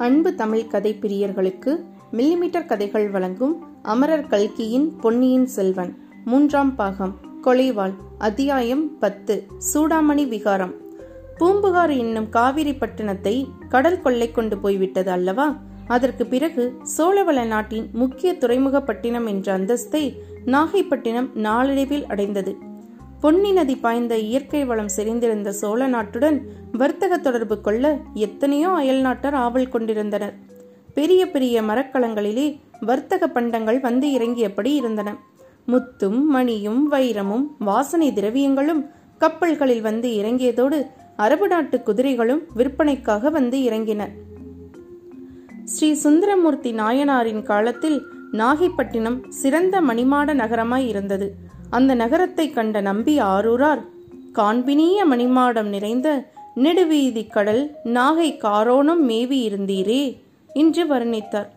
அன்பு தமிழ் கதை பிரியர்களுக்கு மில்லிமீட்டர் கதைகள் வழங்கும் அமரர் கல்கியின் பொன்னியின் செல்வன். மூன்றாம் பாகம். கொலைவாள். அத்தியாயம் பத்து. சூடாமணி விகாரம். பூம்புகார் என்னும் காவிரி பட்டணத்தை கடல் கொள்ளை கொண்டு போய்விட்டது அல்லவா? அதற்கு பிறகு சோழவள நாட்டின் முக்கிய துறைமுக பட்டினம் என்ற அந்தஸ்தை நாகைப்பட்டினம் நாளடைவில் அடைந்தது. பொன்னி நதி பாய்ந்த இயற்கை வளம் செறிந்திருந்த சோழ நாட்டுடன் வர்த்தக தொடர்பு கொள்ள எத்தனையோ அயல் நாட்டார் ஆவல் கொண்டிருந்தனர். பெரிய பெரிய மரக்கலங்களிலே வர்த்தக பண்டங்கள் வந்து இறங்கியபடி இருந்தன. முத்தும் மணியும் வைரமும் வாசனை திரவியங்களும் கப்பல்களில் வந்து இறங்கியதோடு அரபு நாட்டு குதிரைகளும் விற்பனைக்காக வந்து இறங்கின. ஸ்ரீ சுந்தரமூர்த்தி நாயனாரின் காலத்தில் நாகைப்பட்டினம் சிறந்த மணிமாட நகரமாய் இருந்தது. அந்த நகரத்தை கண்ட நம்பி ஆரூரார் காண்பினிய மணிமாடம் நிறைந்த நெடுவீதி கடல் நாகை காரோணம் மேவி இருந்தீரே என்று வர்ணித்தார்.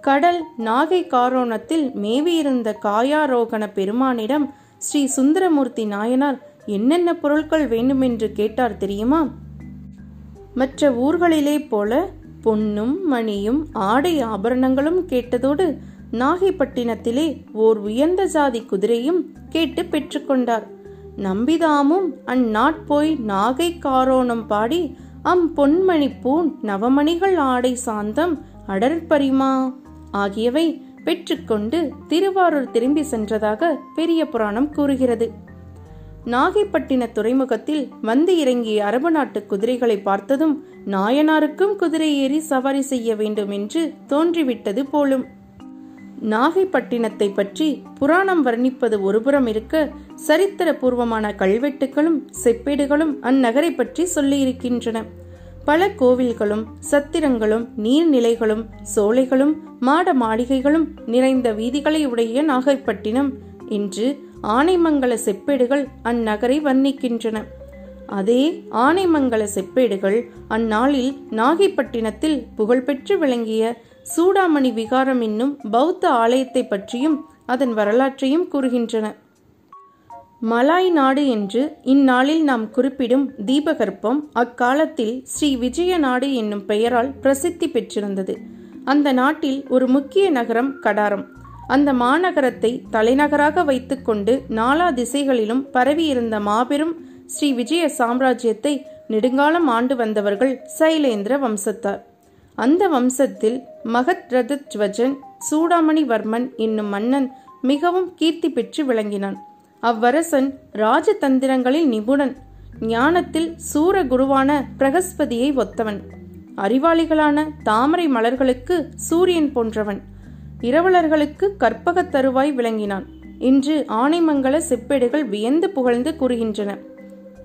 கடல் நாகை காரோணத்தில் மேவியிருந்த காயாரோகண பெருமானிடம் ஸ்ரீ சுந்தரமூர்த்தி நாயனார் என்னென்ன பொருட்கள் வேண்டுமென்று கேட்டார் தெரியுமா? மற்ற ஊர்களிலே போல பொன்னும் மணியும் ஆடை ஆபரணங்களும் கேட்டதோடு நாகைப்பட்டினத்திலே ஓர் உயர்ந்த ஜாதி குதிரையும் கேட்டு பெற்றுக்கொண்டார். நம்பிதாமும் அந்நாட்போய் நாகை காரோணம் பாடி அம் பொன்மணி பூன் நவமணிகள் ஆடை சாந்தம் அடற்பரிமா ஆகியவை பெற்றுக்கொண்டு திருவாரூர் திரும்பி சென்றதாக பெரிய புராணம் கூறுகிறது. நாகைப்பட்டின துறைமுகத்தில் வந்து இறங்கிய அரபு நாட்டு குதிரைகளை பார்த்ததும் நாயனாருக்கும் குதிரை ஏறி சவாரி செய்ய வேண்டும் என்று தோன்றிவிட்டது போலும். நாகைப்பட்டினத்தை பற்றி புராணம் வர்ணிப்பது ஒருபுறம் இருக்க சரித்திர பூர்வமான கல்வெட்டுகளும் செப்பேடுகளும் அந்நகரை பற்றி சொல்லியிருக்கின்றன. பல கோவில்களும் சத்திரங்களும் நீர்நிலைகளும் சோலைகளும் மாட மாளிகைகளும் நிறைந்த வீதிகளை உடைய நாகைப்பட்டினம். இன்று ஆனைமங்கல செப்பேடுகள் அந்நகரை வர்ணிக்கின்றன. அதே ஆனைமங்கல செப்பேடுகள் அந்நாளில் நாகைப்பட்டினத்தில் புகழ்பெற்று விளங்கிய சூடாமணி விகாரம் என்னும் பௌத்த ஆலயத்தை பற்றியும் அதன் வரலாற்றையும் கூறுகின்றன. மலாய் நாடு என்று இந்நாளில் நாம் குறிப்பிடும் தீபகற்பம் அக்காலத்தில் ஸ்ரீ விஜய நாடு என்னும் பெயரால் பிரசித்தி பெற்றிருந்தது. அந்த நாட்டில் ஒரு முக்கிய நகரம் கடாரம். அந்த மாநகரத்தை தலைநகராக வைத்துக்கொண்டு நாலா திசைகளிலும் பரவியிருந்த மாபெரும் ஸ்ரீ விஜய சாம்ராஜ்யத்தை நெடுங்காலம் ஆண்டு வந்தவர்கள் சைலேந்திர வம்சத்தார். அந்த வம்சத்தில் மகத் ரதத்வஜன் சூடாமணிவர்மன் என்னும் மன்னன் மிகவும் கீர்த்தி பெற்று விளங்கினான். அவ்வரசன் ராஜதந்திரங்களில் நிபுணன். ஞானத்தில் சூர குருவான பிரகஸ்பதியை ஒத்தவன். அறிவாளிகளான தாமரை மலர்களுக்கு சூரியன் போன்றவன். இரவலர்களுக்கு கற்பகத் தருவாய் விளங்கினான். இன்று ஆனைமங்கல செப்பேடுகள் வியந்து புகழ்ந்து கூறுகின்றன.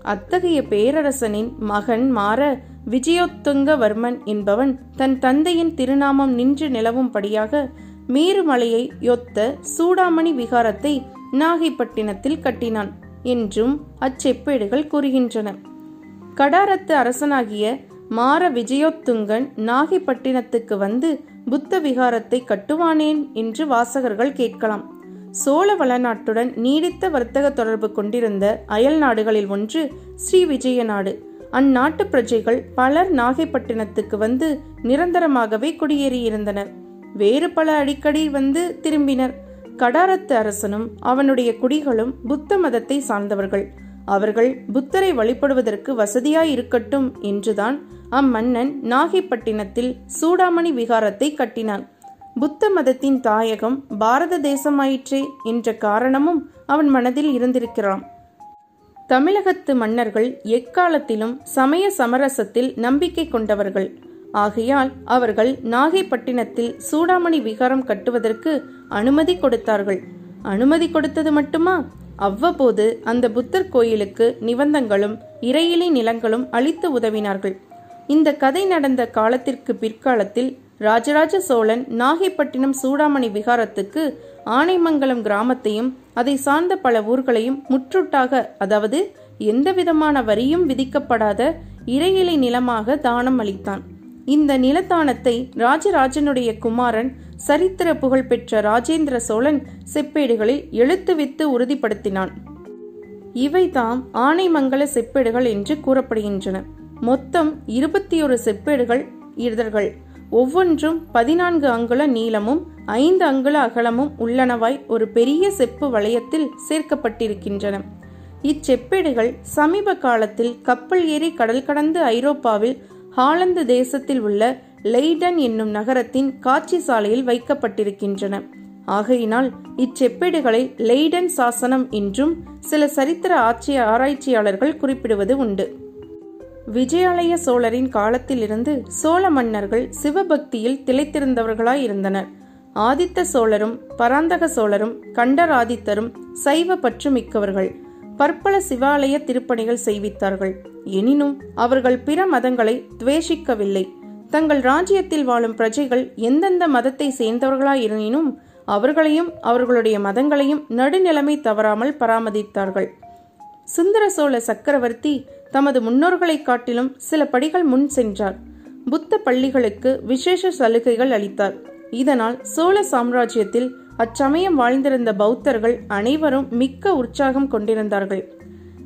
அத்தகைய பேரரசனின் மகன் மாற விஜயோத்துங்கவர்மன் என்பவன் தன் தந்தையின் திருநாமம் நின்று நிலவும்படியாக மேருமலையை யொத்த சூடாமணி விகாரத்தை நாகைப்பட்டினத்தில் கட்டினான் என்றும் அச்செப்பேடுகள் கூறுகின்றன. கடாரத்து அரசனாகிய மார விஜயோத்துங்கன் நாகைப்பட்டினத்துக்கு வந்து புத்த விகாரத்தை கட்டுவானேன் என்று வாசகர்கள் கேட்கலாம். சோழ வளநாட்டுடன் நீடித்த வர்த்தக தொடர்பு கொண்டிருந்த அயல் நாடுகளில் ஒன்று ஸ்ரீ விஜய நாடு அந்நாட்டு பிரஜைகள் பலர் நாகைப்பட்டினத்துக்கு வந்து நிரந்தரமாகவே குடியேறியிருந்தனர் வேறு பல அடிக்கடி வந்து திரும்பினர். கடாரத்து அரசனும் அவனுடைய குடிகளும் புத்த மதத்தை சார்ந்தவர்கள். அவர்கள் புத்தரை வழிபடுவதற்கு வசதியாய் இருக்கட்டும் என்றுதான் அம்மன்னன் நாகைப்பட்டினத்தில் சூடாமணி விகாரத்தை கட்டினான். புத்த மதத்தின் தாயகம் பாரத தேசமாயிற்றே என்ற காரணமும் அவன் மனதில் இருந்திருக்கிறான். தமிழகத்து மன்னர்கள் எக்காலத்திலும் சமய சமரசத்தில் நம்பிக்கை கொண்டவர்கள். ஆகையால் அவர்கள் நாகைப்பட்டினத்தில் சூடாமணி விகாரம் கட்டுவதற்கு அனுமதி கொடுத்தார்கள். அனுமதி கொடுத்தது மட்டுமா? அவ்வப்போது அந்த புத்தர் கோயிலுக்கு நிபந்தங்களும் இறையிலி நிலங்களும் அளித்து உதவினார்கள். இந்த கதை நடந்த காலத்திற்கு பிற்காலத்தில் ராஜராஜ சோழன் நாகைப்பட்டினம் சூடாமணி விகாரத்துக்கு ஆனைமங்கலம் கிராமத்தையும் அதை சார்ந்த பல ஊர்களையும் முற்றுட்டாக அதாவது எந்தவிதமான வரியும் விதிக்கப்படாத இறையிலை நிலமாக தானம் அளித்தான். இந்த நிலத்தானத்தை ராஜராஜனுடைய குமாரன் சரித்திர புகழ்பெற்ற ராஜேந்திர சோழன் செப்பேடுகளில் எழுத்து வித்து உறுதிப்படுத்தினான் இவைதாம் ஆனைமங்கல செப்பேடுகள் என்று கூறப்படுகின்றன. மொத்தம் இருபத்தி ஒரு செப்பேடுகள் இதழ்கள் ஒவ்வொன்றும் பதினான்கு அங்குல நீளமும் ஐந்து அங்குல அகலமும் உள்ளனவாய் ஒரு பெரிய செப்பு வளையத்தில் சேர்க்கப்பட்டிருக்கின்றன. இச்செப்பேடுகள் சமீப காலத்தில் கப்பல் ஏறி கடல் கடந்து ஐரோப்பாவில் ஹாலந்து தேசத்தில் உள்ள லெய்டன் என்னும் நகரத்தின் காட்சி சாலையில் வைக்கப்பட்டிருக்கின்றன. ஆகையினால் இச்செப்பேடுகளை லெய்டன் சாசனம் என்றும் சில சரித்திர ஆட்சி ஆராய்ச்சியாளர்கள் குறிப்பிடுவது உண்டு. விஜயாலய சோழரின் காலத்திலிருந்து சோழ மன்னர்கள் சிவபக்தியில் திளைத்திருந்தவர்களாயிருந்தனர். ஆதித்த சோழரும் பராந்தக சோழரும் கண்டராதித்தரும் சைவ பற்று மிக்கவர்கள் பற்பல சிவாலய திருப்பணிகள் செய்வித்தார்கள். எனினும் அவர்கள் பிற மதங்களை துவேஷிக்கவில்லை. தங்கள் ராஜ்யத்தில் வாழும் பிரஜைகள் எந்தெந்த மதத்தை சேர்ந்தவர்களாயினும் அவர்களையும் அவர்களுடைய மதங்களையும் நடுநிலைமை தவறாமல் பராமரித்தார்கள். சுந்தர சோழ சக்கரவர்த்தி தமது முன்னோர்களை காட்டிலும் சில படிகள் முன் சென்றார். புத்த பள்ளிகளுக்கு விசேஷ சலுகைகள் அளித்தார். இதனால் சோழ சாம்ராஜ்யத்தில் அச்சமயம் வாழ்ந்திருந்த பௌத்தர்கள் அனைவரும் மிக்க உற்சாகம் கொண்டிருந்தார்கள்.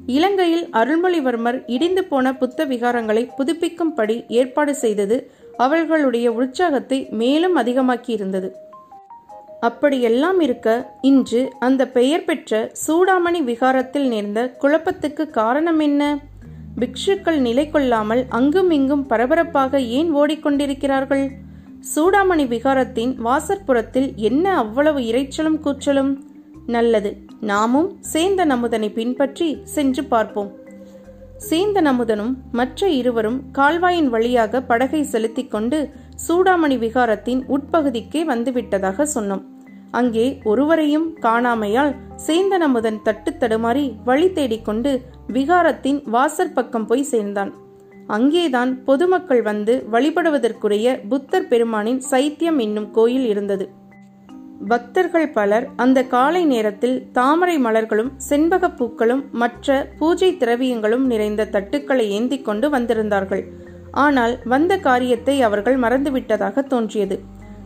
இலங்கையில் அருள்மொழிவர்மர் இடிந்து போன புத்த விகாரங்களை புதுப்பிக்கும்படி ஏற்பாடு செய்தது அவர்களுடைய உற்சாகத்தை மேலும் அதிகமாக்கி இருந்தது அப்படியெல்லாம் இருக்க இன்று அந்த பெயர் பெற்ற சூடாமணி விகாரத்தில் நேர்ந்த குழப்பத்துக்கு காரணம் என்ன? பிக்ஷுக்கள் நிலை கொள்ளாமல் அங்கும் இங்கும் பரபரப்பாக ஏன் ஓடிக்கொண்டிருக்கிறார்கள்? சூடாமணி விகாரத்தின் வாசற்புறத்தில் என்ன அவ்வளவு இறைச்சலும் கூச்சலும்? நல்லது நாமும் சேந்த நமுதனை பின்பற்றி சென்று பார்ப்போம். சேந்த நமுதனும் மற்ற இருவரும் கால்வாயின் வழியாக படகை செலுத்திக் கொண்டு சூடாமணி விகாரத்தின் உட்பகுதிக்கே வந்துவிட்டதாக சொன்னோம். அங்கே ஒருவரையும் காணாமையால் சேந்தன் அமுதன் தட்டு தடுமாறி வழி தேடிக்கொண்டு விகாரத்தின் வாசற் பக்கம் போய் சேர்ந்தான். அங்கேதான் பொதுமக்கள் வந்து வழிபடுவதற்குரிய புத்தர் பெருமானின் சைத்தியம் என்னும் கோயில் இருந்தது. பக்தர்கள் பலர் அந்த காலை நேரத்தில் தாமரை மலர்களும் செண்பக பூக்களும் மற்ற பூஜை திரவியங்களும் நிறைந்த தட்டுக்களை ஏந்தி கொண்டு வந்திருந்தார்கள். ஆனால் வந்த காரியத்தை அவர்கள் மறந்துவிட்டதாக தோன்றியது.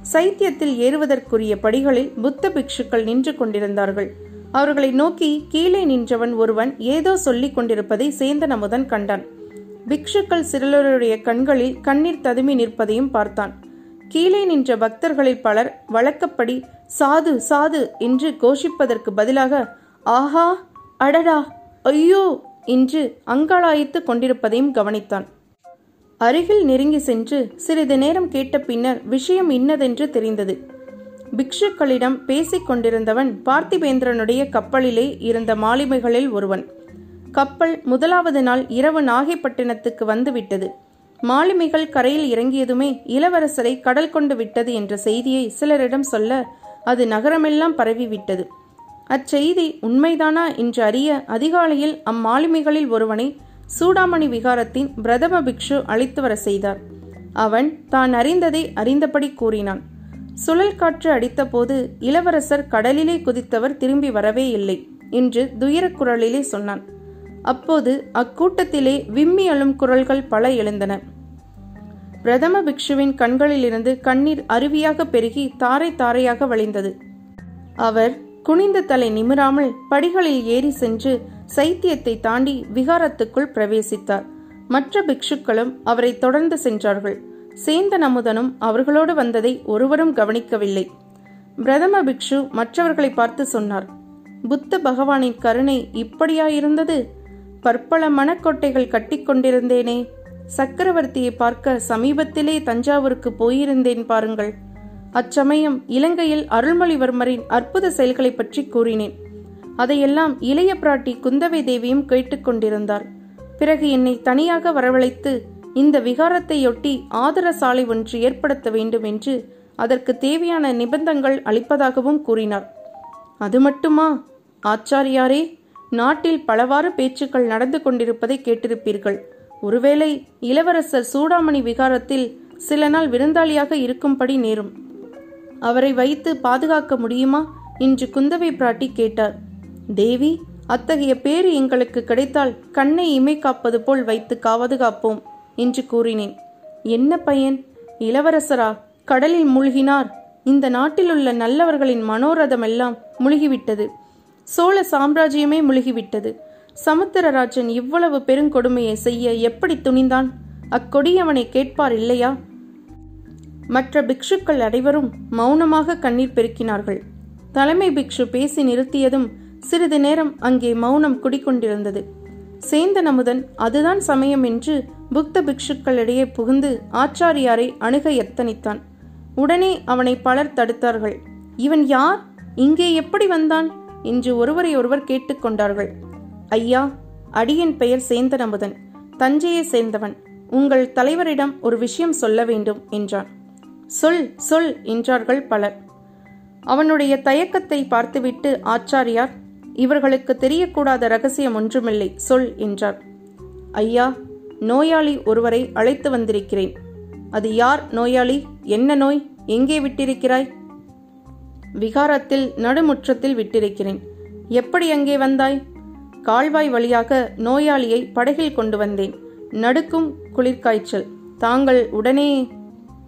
சைத்தியத்தில் ஏறுவதற்குரிய படிகளில் புத்த பிக்ஷுக்கள் நின்று கொண்டிருந்தார்கள். அவர்களை நோக்கி கீழே நின்றவன் ஒருவன் ஏதோ சொல்லிக் கொண்டிருப்பதை சேந்தன் அமுதன் கண்டான். பிக்ஷுக்கள் சிறுவருடைய கண்களில் கண்ணீர் ததுமி நிற்பதையும் பார்த்தான். கீழே நின்ற பக்தர்களில் பலர் வழக்கப்படி சாது சாது என்று கோஷிப்பதற்கு பதிலாக ஆஹா அடடா ஐயோ என்று அங்காளாய்த்து கொண்டிருப்பதையும் கவனித்தான். அருகில் நெருங்கி சென்று சிறிது நேரம் கேட்ட பின்னர் விஷயம் இன்னதென்று தெரிந்தது. பிக்ஷுக்களிடம் பேசிக் கொண்டிருந்தவன் பார்த்திபேந்திரனுடைய கப்பலிலே இருந்த மாலுமிகளில் ஒருவன். கப்பல் முதலாவது நாள் இரவு நாகைப்பட்டினத்துக்கு வந்துவிட்டது. மாலுமிகள் கரையில் இறங்கியதுமே இளவரசரை கடல் கொண்டு விட்டது என்ற செய்தியை சிலரிடம் சொல்ல அது நகரமெல்லாம் பரவிவிட்டது. அச்செய்தி உண்மைதானா என்று அறிய அதிகாலையில் அம்மாலுமிகளில் ஒருவனை சூடாமணி விகாரத்தின் பிரதம பிக்ஷு அழைத்து வர செய்தார். அவன் தான் அறிந்ததை அறிந்தபடி கூறினான். சுழல் காற்று அடித்தபோது இளவரசர் கடலிலே குதித்தவர் திரும்பி வரவே இல்லை என்று துயரக் குரலிலே சொன்னான். அப்போது அக்கூட்டத்திலே விம்மி அழும் குரல்கள் பல எழுந்தன. பிரதம பிக்ஷுவின் கண்களிலிருந்து கண்ணீர் அருவியாக பெருகி தாரை தாரையாக வழிந்தது. அவர் குனிந்த தலை நிமிராமல் படிகளில் ஏறி சென்று சைத்தியத்தை தாண்டி விகாரத்துக்குள் பிரவேசித்தார். மற்ற பிக்ஷுக்களும் அவரை தொடர்ந்து சென்றார்கள். சேந்த நமுதனும் அவர்களோடு வந்ததை ஒருவரும் கவனிக்கவில்லை. பிரதம பிக்ஷு மற்றவர்களை பார்த்து சொன்னார் புத்த பகவானின் கருணை இப்படியாயிருந்தது? பற்பல மணக்கொட்டைகள் கட்டிக்கொண்டிருந்தேனே சக்கரவர்த்தியை பார்க்க சமீபத்திலே தஞ்சாவூருக்கு போயிருந்தேன் பாருங்கள். அச்சமயம் இலங்கையில் அருள்மொழிவர்மரின் அற்புத செயல்களை பற்றி கூறினேன். அதையெல்லாம் இளைய பிராட்டி குந்தவை தேவியும் கேட்டுக்கொண்டிருந்தார் பிறகு என்னை தனியாக வரவழைத்து இந்த விகாரத்தையொட்டி ஆதர சாலை ஒன்று ஏற்படுத்த வேண்டும் என்று அதற்கு தேவையான நிபந்தங்கள் அளிப்பதாகவும் கூறினார் அது மட்டுமா? ஆச்சாரியாரே நாட்டில் பலவாறு பேச்சுக்கள் நடந்து கொண்டிருப்பதை கேட்டிருப்பீர்கள். ஒருவேளை இளவரசர் சூடாமணி விகாரத்தில் சில நாள் விருந்தாளியாக இருக்கும்படி நேரும். அவரை வைத்து பாதுகாக்க முடியுமா? என்று குந்தவை பிராட்டி கேட்டார். தேவி அத்தகைய பேறு எங்களுக்கு கிடைத்தால் கண்ணை இமை காப்பது போல் வைத்து காவது காப்போம் என்று கூறினேன். என்ன பையன்? இளவரசரா கடலில் மூழ்கினார். இந்த நாட்டிலுள்ள நல்லவர்களின் மனோரதமெல்லாம் முழுகிவிட்டது. சோழ சாம்ராஜ்யமே முழுகிவிட்டது. சமுத்திரராஜன் இவ்வளவு பெருங்கொடுமையை செய்ய எப்படி துணிந்தான்? அக்கொடியவனை கேட்பார் இல்லையா? மற்ற பிக்ஷுக்கள் அனைவரும் மௌனமாக கண்ணீர் பெருக்கினார்கள். தலைமை பிக்ஷு பேசி நிறுத்தியதும் சிறிது நேரம் அங்கே மௌனம் குடிக்கொண்டிருந்தது. சேந்தன் அமுதன் அதுதான் சமயம் என்று புக்த பிக்ஷுக்களிடையே புகுந்து ஆச்சாரியாரை அணுக எத்தனித்தான். உடனே அவனை பலர் தடுத்தார்கள். இவன் யார்? இங்கே எப்படி வந்தான்? என்று ஒருவரை ஒருவர் கேட்டுக்கொண்டார்கள் ஐயா அடியின் பெயர் சேந்தன் அமுதன் தஞ்சையை சேர்ந்தவன். உங்கள் தலைவரிடம் ஒரு விஷயம் சொல்ல வேண்டும் என்றான். சொல் சொல் என்றார்கள் பலர். அவனுடைய தயக்கத்தை பார்த்துவிட்டு ஆச்சாரியார் இவர்களுக்கு தெரியக்கூடாத ரகசியம் ஒன்றுமில்லை. சொல் என்றார். ஐயா நோயாளி ஒருவரை அழைத்து வந்திருக்கிறேன். அது யார் நோயாளி? என்ன நோய்? எங்கே விட்டிருக்கிறாய்? விகாரத்தில் நடுமுற்றத்தில் விட்டிருக்கிறேன். எப்படி அங்கே வந்தாய்? கால்வாய் வழியாக நோயாளியை படகில் கொண்டு வந்தேன். நடுக்கும் குளிர்காய்ச்சல். தாங்கள் உடனே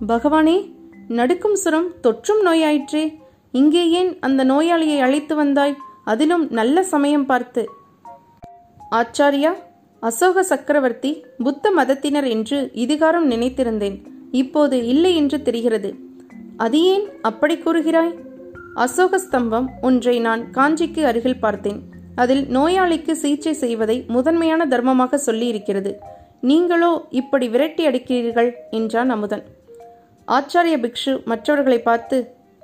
பகவானே நடுக்கும் சுரம் தொற்றும் நோயாயிற்றே. இங்கே ஏன் அந்த நோயாளியை அழைத்து வந்தாய்? அதிலும் நல்ல சமயம் பார்த்து ஆச்சாரியா அசோக சக்கரவர்த்தி புத்த மதத்தினர் என்று இதுகாரம் நினைத்திருந்தேன். இப்போது இல்லை என்று தெரிகிறது. அது ஏன் அப்படி கூறுகிறாய்? அசோக ஸ்தம்பம் ஒன்றை நான் காஞ்சிக்கு அருகில் பார்த்தேன். அதில் நோயாளிக்கு சிகிச்சை செய்வதை முதன்மையான தர்மமாக சொல்லியிருக்கிறது. நீங்களோ இப்படி விரட்டி அடிக்கிறீர்கள் என்றான் அமுதன். ஆச்சாரிய பிக்ஷு மற்றவர்களை பார்த்து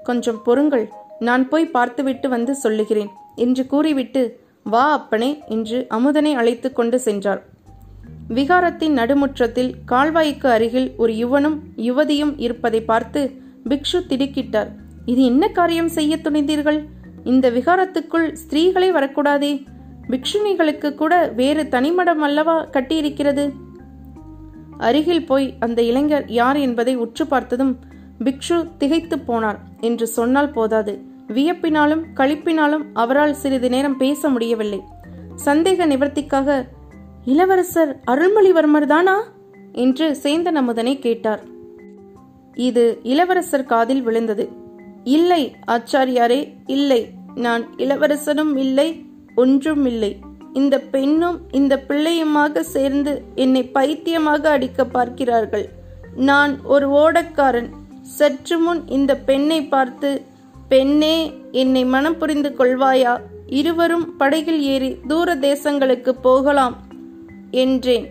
கொஞ்சம் பொறுங்கள் நான் போய் பார்த்துவிட்டு வந்து சொல்லுகிறேன். என்று கூறிவிட்டு வா அப்பனே என்று அமுதனை அழைத்து கொண்டு சென்றார் விகாரத்தின் நடுமுற்றத்தில் கால்வாய்க்கு அருகில் ஒரு யுவனும் யுவதியும் இருப்பதை பார்த்து பிக்ஷு திடுக்கிட்டார். இது என்ன காரியம் செய்ய துணிந்தீர்கள்? இந்த விகாரத்துக்குள் ஸ்திரீகளே வரக்கூடாதே. பிக்ஷுனிகளுக்கு கூட வேறு தனிமடம் அல்லவா கட்டியிருக்கிறது? அருகில் போய் அந்த இளைஞர் யார் என்பதை உற்று பார்த்ததும் பிக்ஷு திகைத்து போனார் என்று சொன்னால் போதாது. வியப்பினாலும் களிப்பினாலும் அவரால் சிறிது நேரம் பேச முடியவில்லை. சந்தேக நிவர்த்திக்காக இளவரசர் அருள்மொழிவர்மர் தானா என்று சேந்தன் அமுதனை கேட்டார். இது இளவரசர் காதில் விழுந்தது. இல்லை ஆச்சாரியாரே இல்லை. நான் இளவரசனும் இல்லை ஒன்றும் இல்லை. இந்த பெண்ணும் இந்த பிள்ளையுமாக சேர்ந்து என்னை பைத்தியமாக அடிக்க பார்க்கிறார்கள். நான் ஒரு ஓடக்காரன். சற்று முன் இந்த பெண்ணை பார்த்து பெண்ணே என்னை மனம் புரிந்து கொள்வாயா? இருவரும் படகில் ஏறி தூர தேசங்களுக்கு போகலாம் என்றேன்.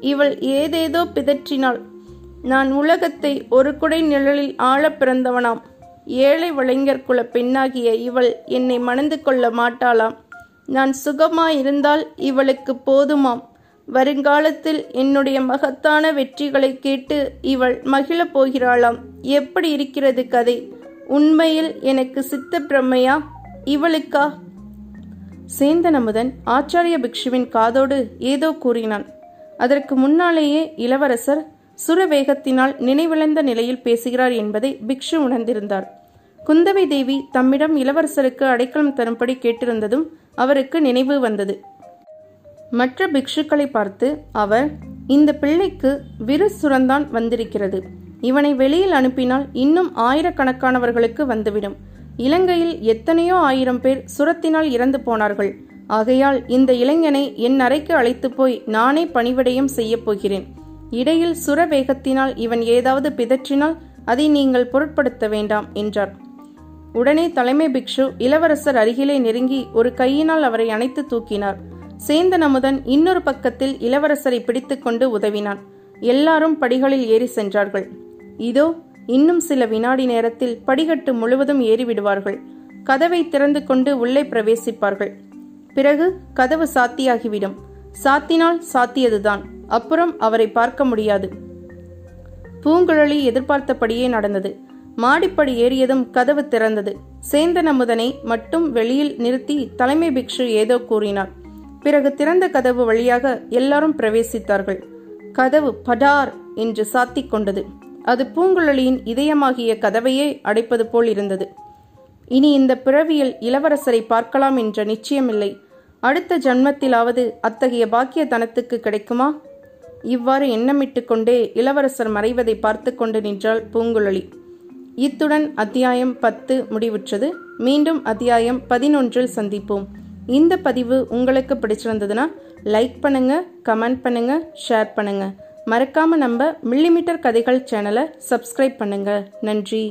இவள் ஏதேதோ பிதற்றினாள். நான் உலகத்தை ஒரு குடை நிழலில் ஆள பிறந்தவனாம். ஏழை வளைஞர் குல பெண்ணாகிய இவள் என்னை மணந்து கொள்ள மாட்டாளாம். நான் சுகமாயிருந்தால் இவளுக்கு போதுமாம். வருங்காலத்தில் என்னுடைய மகத்தான வெற்றிகளை கேட்டு இவள் மகிழப் போகிறாளாம். எப்படி இருக்கிறது கதை? உண்மையில் எனக்கு சித்த பிரம்மையா இவளுக்கா? சேந்தன் அமுதன் ஆச்சாரிய பிக்ஷுவின் காதோடு ஏதோ கூறினான். அதற்கு முன்னாலேயே இளவரசர் சுரவேகத்தினால் நினைவிழந்த நிலையில் பேசுகிறார் என்பதை பிக்ஷு உணர்ந்திருந்தார். குந்தவை தேவி தம்மிடம் இளவரசருக்கு அடைக்கலம் தரும்படி கேட்டிருந்ததும் அவருக்கு நினைவு வந்தது. மற்ற பிக்ஷுக்களை பார்த்து அவர் இந்த பிள்ளைக்கு விரு சுரந்தான் வந்திருக்கிறது. இவனை வெளியில் அனுப்பினால் இன்னும் ஆயிரக்கணக்கானவர்களுக்கு வந்துவிடும். இலங்கையில் எத்தனையோ ஆயிரம் பேர் சுரத்தினால் இறந்து போனார்கள். ஆகையால் இந்த இளைஞனை என் அறைக்கு அழைத்து போய் நானே பணிவிடையும் செய்யப் போகிறேன். இடையில் சுர வேகத்தினால் இவன் ஏதாவது பிதற்றினால் அதை நீங்கள் பொருட்படுத்த வேண்டாம் என்றார். உடனே தலைமை பிக்ஷு இளவரசர் அருகிலே நெருங்கி ஒரு கையினால் அவரை அணைத்து தூக்கினார். சேந்தன் அமுதன் இன்னொரு பக்கத்தில் இளவரசரை பிடித்துக்கொண்டு உதவினான். எல்லாரும் படிகளில் ஏறி சென்றார்கள். இதோ இன்னும் சில வினாடி நேரத்தில் படிகட்டு முழுவதும் ஏறிவிடுவார்கள். கதவை திறந்து கொண்டு உள்ளே பிரவேசிப்பார்கள். பிறகு கதவு சாத்தியாகிவிடும். சாத்தினால் சாத்தியதுதான். அப்புறம் அவரை பார்க்க முடியாது. பூங்குழலி எதிர்பார்த்தபடியே நடந்தது. மாடிப்படி ஏறியதும் கதவு திறந்தது. சேந்தன் அமுதனை மட்டும் வெளியில் நிறுத்தி தலைமை பிக்ஷு ஏதோ கூறினார். பிறகு திறந்த கதவு வழியாக எல்லாரும் பிரவேசித்தார்கள். கதவு படார் என்று சாத்திக் கொண்டது. அது பூங்குழலியின் இதயமாகிய கதவையே அடைப்பது போல் இருந்தது. இனி இந்த பிறவியில் இளவரசரை பார்க்கலாம் என்ற நிச்சயமில்லை. அடுத்த ஜன்மத்திலாவது அத்தகைய பாக்கிய தனத்துக்கு கிடைக்குமா? இவ்வாறு எண்ணமிட்டு கொண்டே இளவரசர் மறைவதை பார்த்து கொண்டு நின்றாள் பூங்குழலி. இத்துடன் அத்தியாயம் பத்து முடிவுற்றது. மீண்டும் அத்தியாயம் பதினொன்றில் சந்திப்போம். இந்த பதிவு உங்களுக்கு பிடிச்சிருந்ததுன்னா லைக் பண்ணுங்க கமெண்ட் பண்ணுங்க ஷேர் பண்ணுங்கள் மறக்காம நம்ம மில்லிமீட்டர் கதைகள் சேனலை சப்ஸ்கிரைப் பண்ணுங்க. நன்றி.